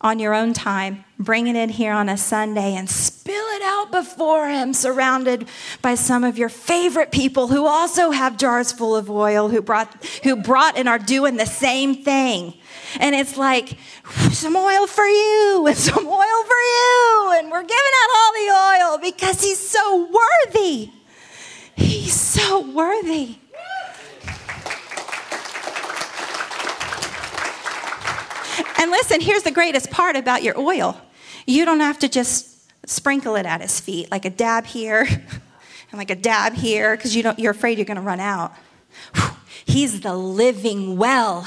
on your own time, bring it in here on a Sunday and spill it out before Him, surrounded by some of your favorite people who also have jars full of oil, who brought, who brought and are doing the same thing. And it's like, some oil for you and some oil for you. And we're giving out all the oil because He's so worthy. He's so worthy. And listen, here's the greatest part about your oil you don't have to just sprinkle it at his feet, like a dab here and like a dab here, because you don't, you're afraid you're going to run out. He's the living well.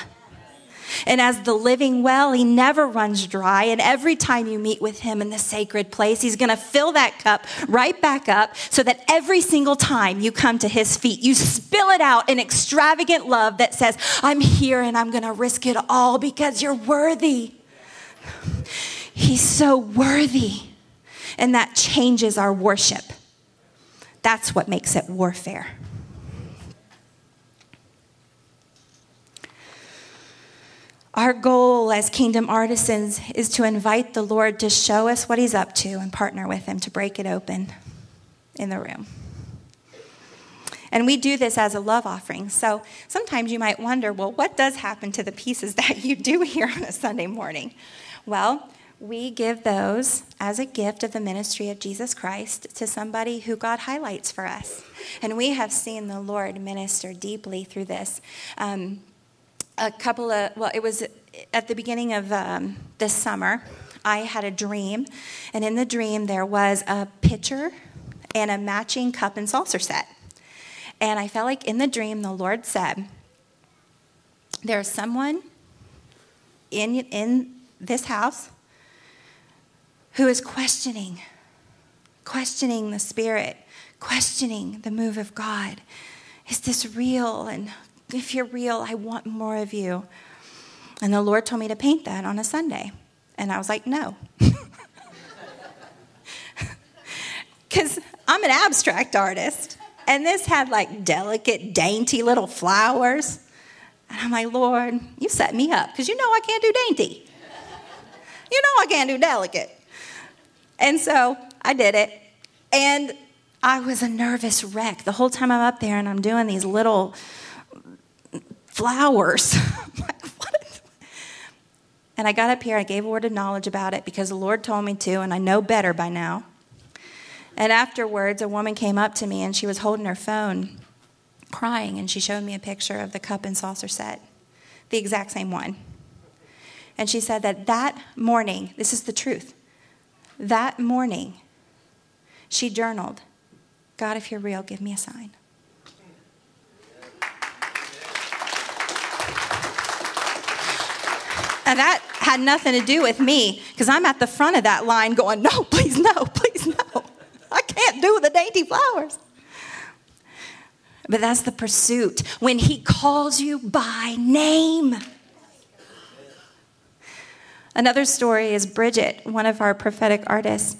And as the living well, he never runs dry. And every time you meet with him in the sacred place, he's going to fill that cup right back up so that every single time you come to his feet, you spill it out in extravagant love that says, I'm here and I'm going to risk it all because you're worthy. He's so worthy. And that changes our worship. That's what makes it warfare. Our goal as kingdom artisans is to invite the Lord to show us what He's up to and partner with Him to break it open in the room. And we do this as a love offering. So sometimes you might wonder well, what does happen to the pieces that you do here on a Sunday morning? Well, we give those as a gift of the ministry of Jesus Christ to somebody who God highlights for us. And we have seen the Lord minister deeply through this. Um, a couple of, well, it was at the beginning of um, this summer, I had a dream, and in the dream, there was a pitcher and a matching cup and saucer set. And I felt like in the dream, the Lord said, There's someone in, in this house who is questioning questioning the Spirit, questioning the move of God. Is this real? And if you're real, I want more of you. And the Lord told me to paint that on a Sunday. And I was like, no. Because I'm an abstract artist. And this had like delicate, dainty little flowers. And I'm like, Lord, you set me up because you know I can't do dainty. You know I can't do delicate. And so I did it. And I was a nervous wreck the whole time I'm up there and I'm doing these little flowers. and I got up here, I gave a word of knowledge about it because the Lord told me to, and I know better by now. And afterwards, a woman came up to me and she was holding her phone, crying, and she showed me a picture of the cup and saucer set, the exact same one. And she said that that morning, this is the truth, that morning, she journaled God, if you're real, give me a sign. And that had nothing to do with me because I'm at the front of that line going, no, please, no, please, no. I can't do the dainty flowers. But that's the pursuit when he calls you by name. Another story is Bridget, one of our prophetic artists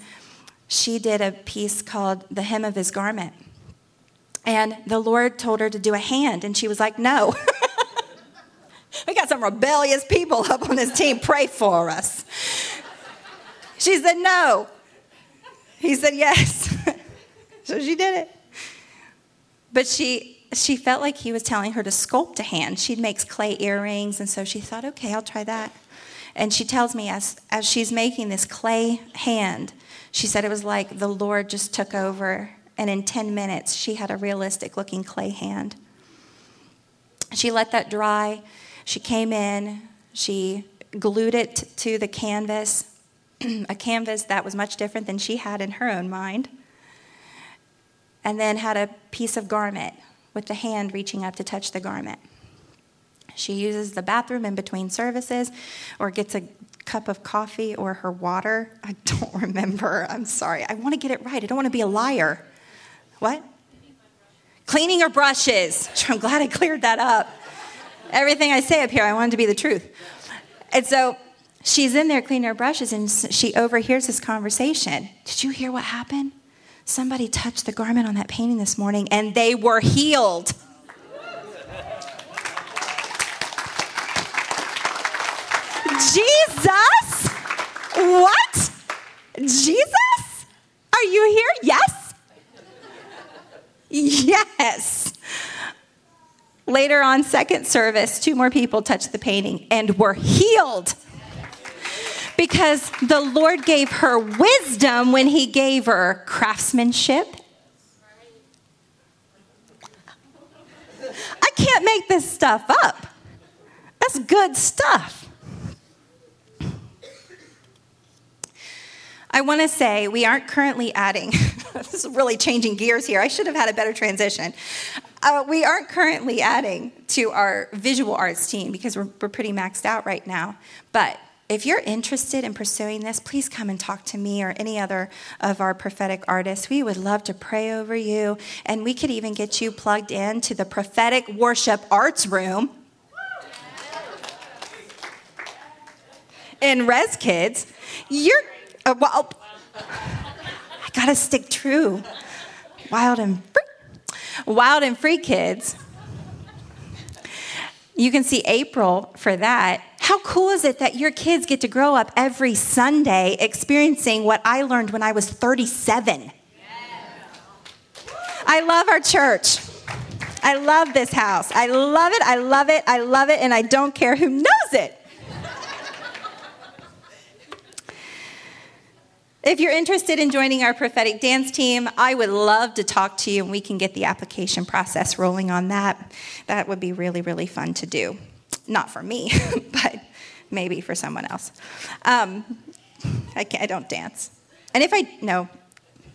she did a piece called The Hem of His Garment. And the Lord told her to do a hand, and she was like, No. we got some rebellious people up on this team. Pray for us. She said, No. He said, Yes. so she did it. But she she felt like he was telling her to sculpt a hand. She makes clay earrings, and so she thought, okay, I'll try that. And she tells me as, as she's making this clay hand, she said it was like the Lord just took over, and in 10 minutes, she had a realistic looking clay hand. She let that dry. She came in, she glued it to the canvas, a canvas that was much different than she had in her own mind, and then had a piece of garment with the hand reaching up to touch the garment. She uses the bathroom in between services or gets a cup of coffee or her water. I don't remember. I'm sorry. I want to get it right. I don't want to be a liar. What? Cleaning her brushes. I'm glad I cleared that up. Everything I say up here, I want it to be the truth. And so she's in there cleaning her brushes and she overhears this conversation. Did you hear what happened? Somebody touched the garment on that painting this morning and they were healed. Jesus? What? Jesus? Are you here? Yes? Yes. Later on, second service, two more people touched the painting and were healed because the Lord gave her wisdom when He gave her craftsmanship. I can't make this stuff up. That's good stuff. I want to say we aren't currently adding, this is really changing gears here. I should have had a better transition. Uh, we aren't currently adding to our visual arts team because we're, we're pretty maxed out right now. But if you're interested in pursuing this, please come and talk to me or any other of our prophetic artists. We would love to pray over you, and we could even get you plugged in to the prophetic worship arts room in Res Kids. You're uh, well, I gotta stick true. Wild and free. Wild and free kids. You can see April for that. How cool is it that your kids get to grow up every Sunday experiencing what I learned when I was 37? I love our church. I love this house. I love it. I love it. I love it. And I don't care who knows it. If you're interested in joining our prophetic dance team, I would love to talk to you and we can get the application process rolling on that. That would be really, really fun to do. Not for me, but maybe for someone else. Um, I, I, don't dance. And if I, no,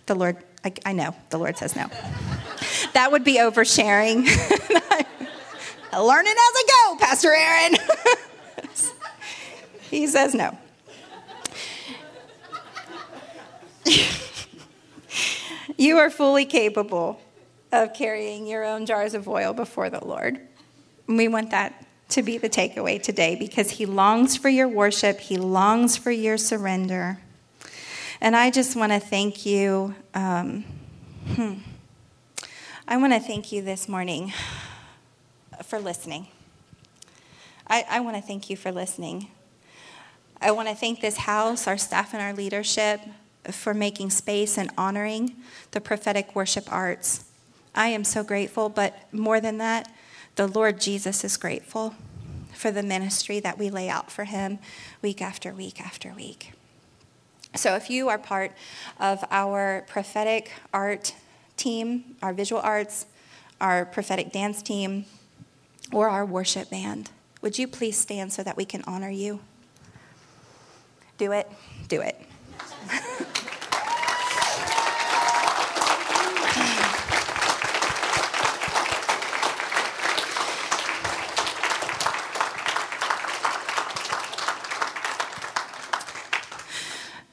the Lord, I, I know, the Lord says no. that would be oversharing. Learning as I go, Pastor Aaron. he says no. you are fully capable of carrying your own jars of oil before the Lord. We want that to be the takeaway today because He longs for your worship, He longs for your surrender. And I just want to thank you. Um, hmm. I want to thank you this morning for listening. I, I want to thank you for listening. I want to thank this house, our staff, and our leadership for making space and honoring the prophetic worship arts. I am so grateful, but more than that, the Lord Jesus is grateful for the ministry that we lay out for him week after week after week. So, if you are part of our prophetic art team, our visual arts, our prophetic dance team, or our worship band, would you please stand so that we can honor you? Do it. Do it.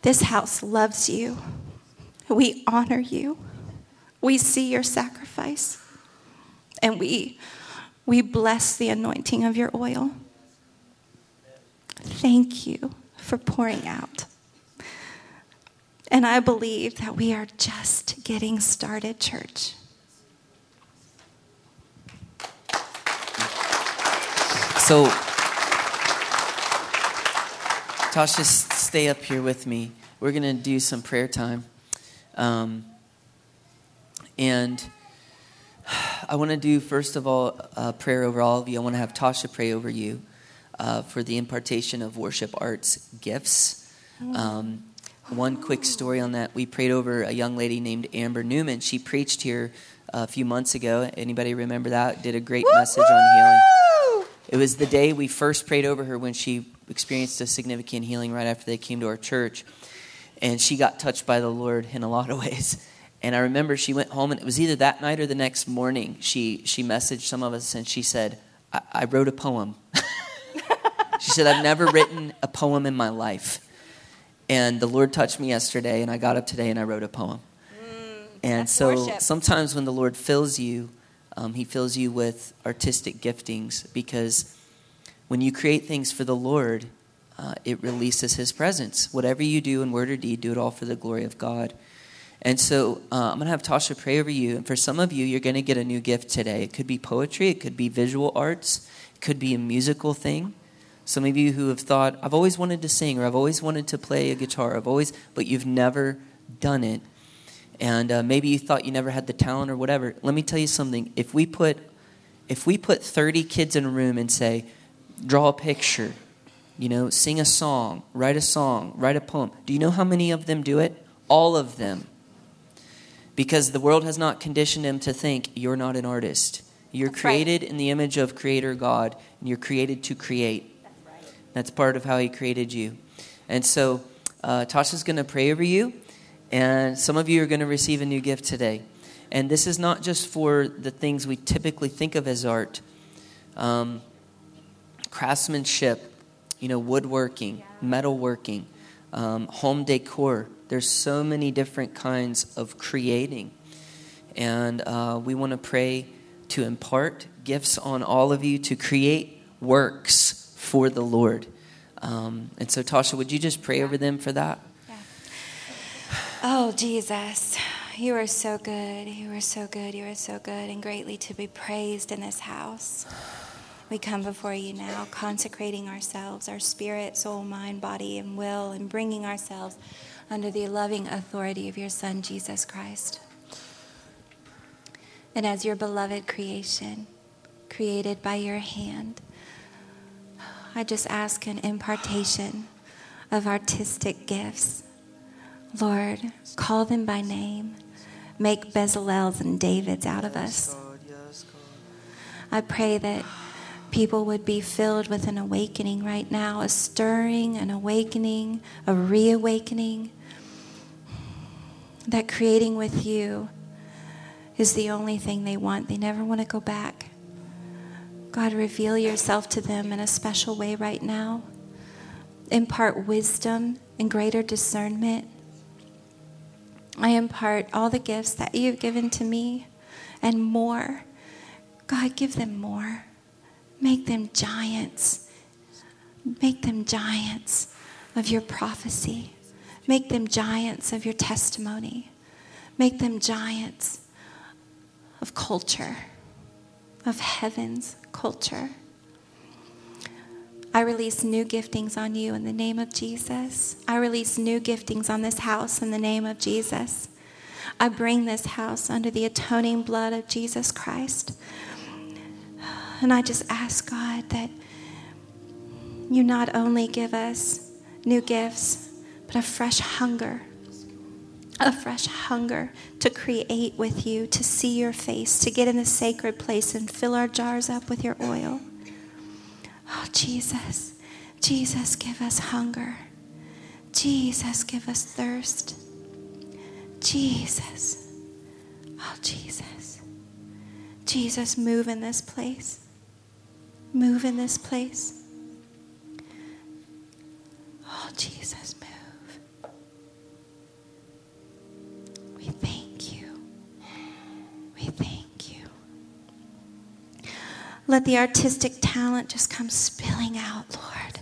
This house loves you. We honor you. We see your sacrifice. And we, we bless the anointing of your oil. Thank you for pouring out. And I believe that we are just getting started, church. So, Tasha, stay up here with me. We're going to do some prayer time. Um, and I want to do, first of all, a prayer over all of you. I want to have Tasha pray over you uh, for the impartation of worship arts gifts. Um, one quick story on that we prayed over a young lady named Amber Newman. She preached here a few months ago. Anybody remember that? Did a great message on healing. It was the day we first prayed over her when she experienced a significant healing right after they came to our church. And she got touched by the Lord in a lot of ways. And I remember she went home, and it was either that night or the next morning. She, she messaged some of us and she said, I, I wrote a poem. She said, I've never written a poem in my life. And the Lord touched me yesterday, and I got up today and I wrote a poem. Mm, and so worship. sometimes when the Lord fills you, um, He fills you with artistic giftings because when you create things for the Lord, uh, it releases His presence. Whatever you do in word or deed, do it all for the glory of God. And so uh, I'm going to have Tasha pray over you. And for some of you, you're going to get a new gift today. It could be poetry, it could be visual arts, it could be a musical thing. Some of you who have thought, I've always wanted to sing or I've always wanted to play a guitar, I've always, but you've never done it. And uh, maybe you thought you never had the talent or whatever. Let me tell you something. If we put, if we put 30 kids in a room and say, draw a picture, you know, sing a song, write a song, write a poem, do you know how many of them do it? All of them. Because the world has not conditioned them to think you're not an artist. You're That's created right. in the image of Creator God, and you're created to create. That's part of how He created you. And so, uh, Tasha's going to pray over you, and some of you are going to receive a new gift today. And this is not just for the things we typically think of as art um, craftsmanship, you know, woodworking, metalworking, um, home decor. There's so many different kinds of creating. And uh, we want to pray to impart gifts on all of you to create works for the Lord. Um, and so, Tasha, would you just pray over them for that? Yeah. Oh, Jesus. You are so good. You are so good. You are so good and greatly to be praised in this house. We come before you now, consecrating ourselves, our spirit, soul, mind, body, and will, and bringing ourselves under the loving authority of your Son, Jesus Christ. And as your beloved creation, created by your hand, I just ask an impartation of artistic gifts. Lord, call them by name. Make Bezalels and Davids out of us. I pray that people would be filled with an awakening right now, a stirring, an awakening, a reawakening. That creating with you is the only thing they want. They never want to go back. God, reveal yourself to them in a special way right now. Impart wisdom and greater discernment. I impart all the gifts that you've given to me and more. God, give them more. Make them giants. Make them giants of your prophecy. Make them giants of your testimony. Make them giants of culture, of heaven's culture. I release new giftings on you in the name of Jesus. I release new giftings on this house in the name of Jesus. I bring this house under the atoning blood of Jesus Christ. And I just ask God that you not only give us new gifts, but a fresh hunger, a fresh hunger to create with you, to see your face, to get in the sacred place and fill our jars up with your oil. Oh, Jesus, Jesus, give us hunger. Jesus, give us thirst. Jesus, oh, Jesus. Jesus, move in this place. Move in this place. Oh, Jesus, move. We thank you. We thank you. Let the artistic talent just come spilling out, Lord.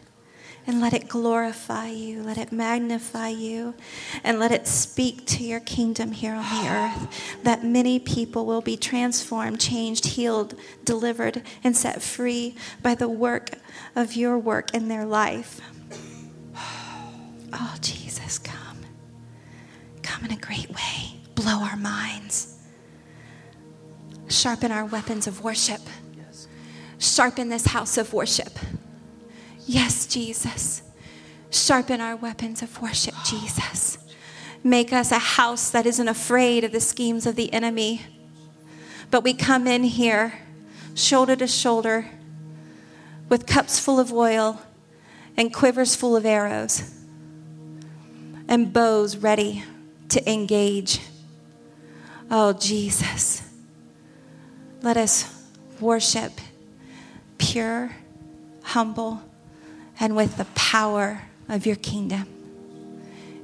And let it glorify you, let it magnify you, and let it speak to your kingdom here on the earth. That many people will be transformed, changed, healed, delivered, and set free by the work of your work in their life. Oh, Jesus, come. Come in a great way. Blow our minds. Sharpen our weapons of worship. Sharpen this house of worship. Yes, Jesus. Sharpen our weapons of worship, Jesus. Make us a house that isn't afraid of the schemes of the enemy. But we come in here shoulder to shoulder with cups full of oil and quivers full of arrows and bows ready to engage. Oh, Jesus. Let us worship pure, humble, and with the power of your kingdom.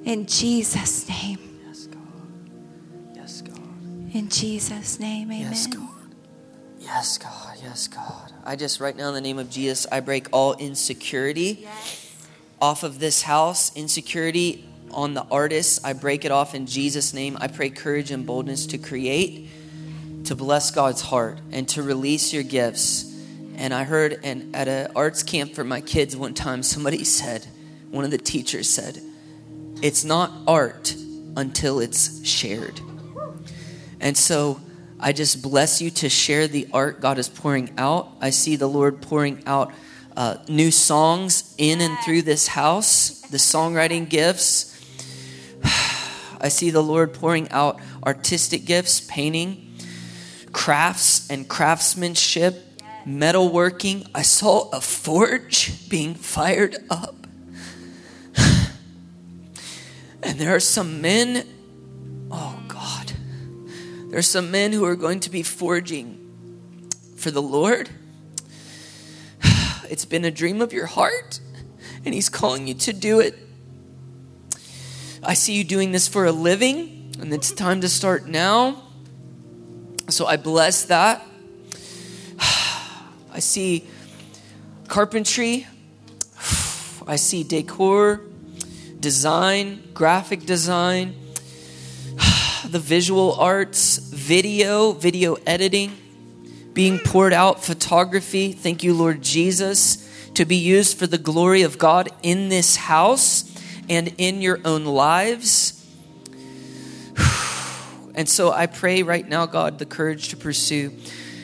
In Jesus' name. Yes, God. Yes, God. In Jesus' name, amen. Yes, God. Yes, God. Yes, God. I just, right now, in the name of Jesus, I break all insecurity Yes. off of this house, insecurity on the artists. I break it off in Jesus' name. I pray courage and boldness to create, to bless God's heart, and to release your gifts. And I heard at an arts camp for my kids one time, somebody said, one of the teachers said, it's not art until it's shared. And so I just bless you to share the art God is pouring out. I see the Lord pouring out uh, new songs in and through this house, the songwriting gifts. I see the Lord pouring out artistic gifts, painting, crafts and craftsmanship, metalworking. I saw a forge being fired up. And there are some men, oh God, there are some men who are going to be forging for the Lord. It's been a dream of your heart, and He's calling you to do it. I see you doing this for a living, and it's time to start now. So I bless that. I see carpentry, I see decor, design, graphic design, the visual arts, video, video editing being poured out, photography. Thank you, Lord Jesus, to be used for the glory of God in this house and in your own lives. And so I pray right now, God, the courage to pursue.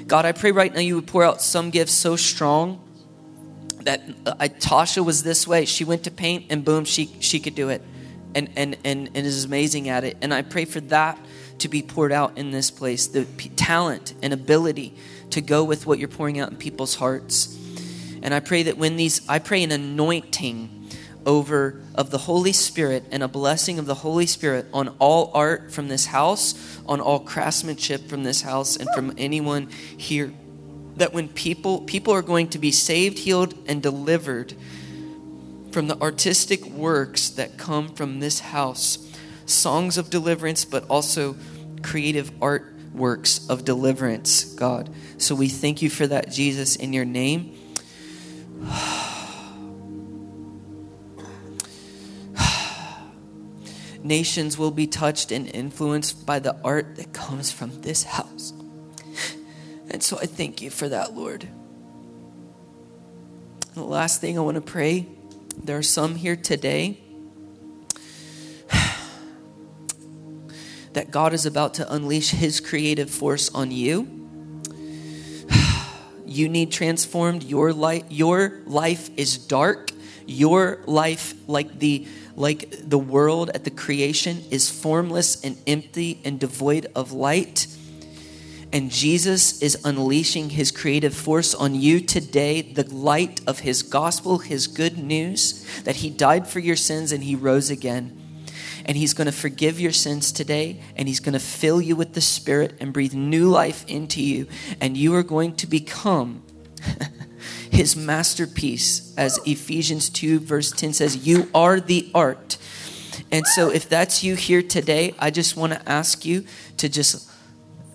God, I pray right now you would pour out some gifts so strong that uh, I, Tasha was this way. She went to paint and boom, she, she could do it and, and, and, and is amazing at it. And I pray for that to be poured out in this place the p- talent and ability to go with what you're pouring out in people's hearts. And I pray that when these, I pray an anointing over of the Holy Spirit and a blessing of the Holy Spirit on all art from this house, on all craftsmanship from this house, and from anyone here. That when people people are going to be saved, healed, and delivered from the artistic works that come from this house, songs of deliverance, but also creative artworks of deliverance, God. So we thank you for that, Jesus, in your name. Nations will be touched and influenced by the art that comes from this house. And so I thank you for that, Lord. And the last thing I want to pray there are some here today that God is about to unleash His creative force on you. You need transformed. Your life, your life is dark. Your life, like the like the world at the creation, is formless and empty and devoid of light. And Jesus is unleashing his creative force on you today, the light of his gospel, his good news that he died for your sins and he rose again. And he's going to forgive your sins today, and he's going to fill you with the Spirit and breathe new life into you. And you are going to become his masterpiece, as Ephesians 2, verse 10 says, You are the art. And so, if that's you here today, I just want to ask you to just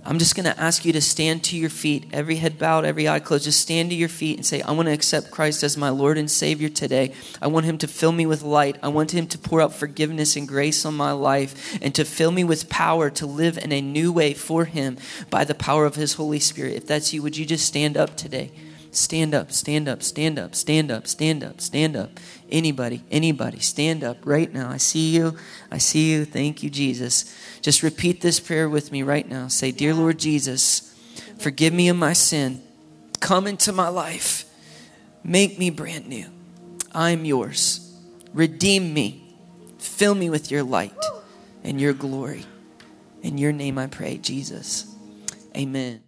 I'm just going to ask you to stand to your feet, every head bowed, every eye closed. Just stand to your feet and say, I want to accept Christ as my Lord and Savior today. I want Him to fill me with light. I want Him to pour out forgiveness and grace on my life and to fill me with power to live in a new way for Him by the power of His Holy Spirit. If that's you, would you just stand up today? Stand up, stand up, stand up, stand up, stand up, stand up. Anybody, anybody, stand up right now. I see you. I see you. Thank you, Jesus. Just repeat this prayer with me right now. Say, Dear Lord Jesus, forgive me of my sin. Come into my life. Make me brand new. I'm yours. Redeem me. Fill me with your light and your glory. In your name I pray, Jesus. Amen.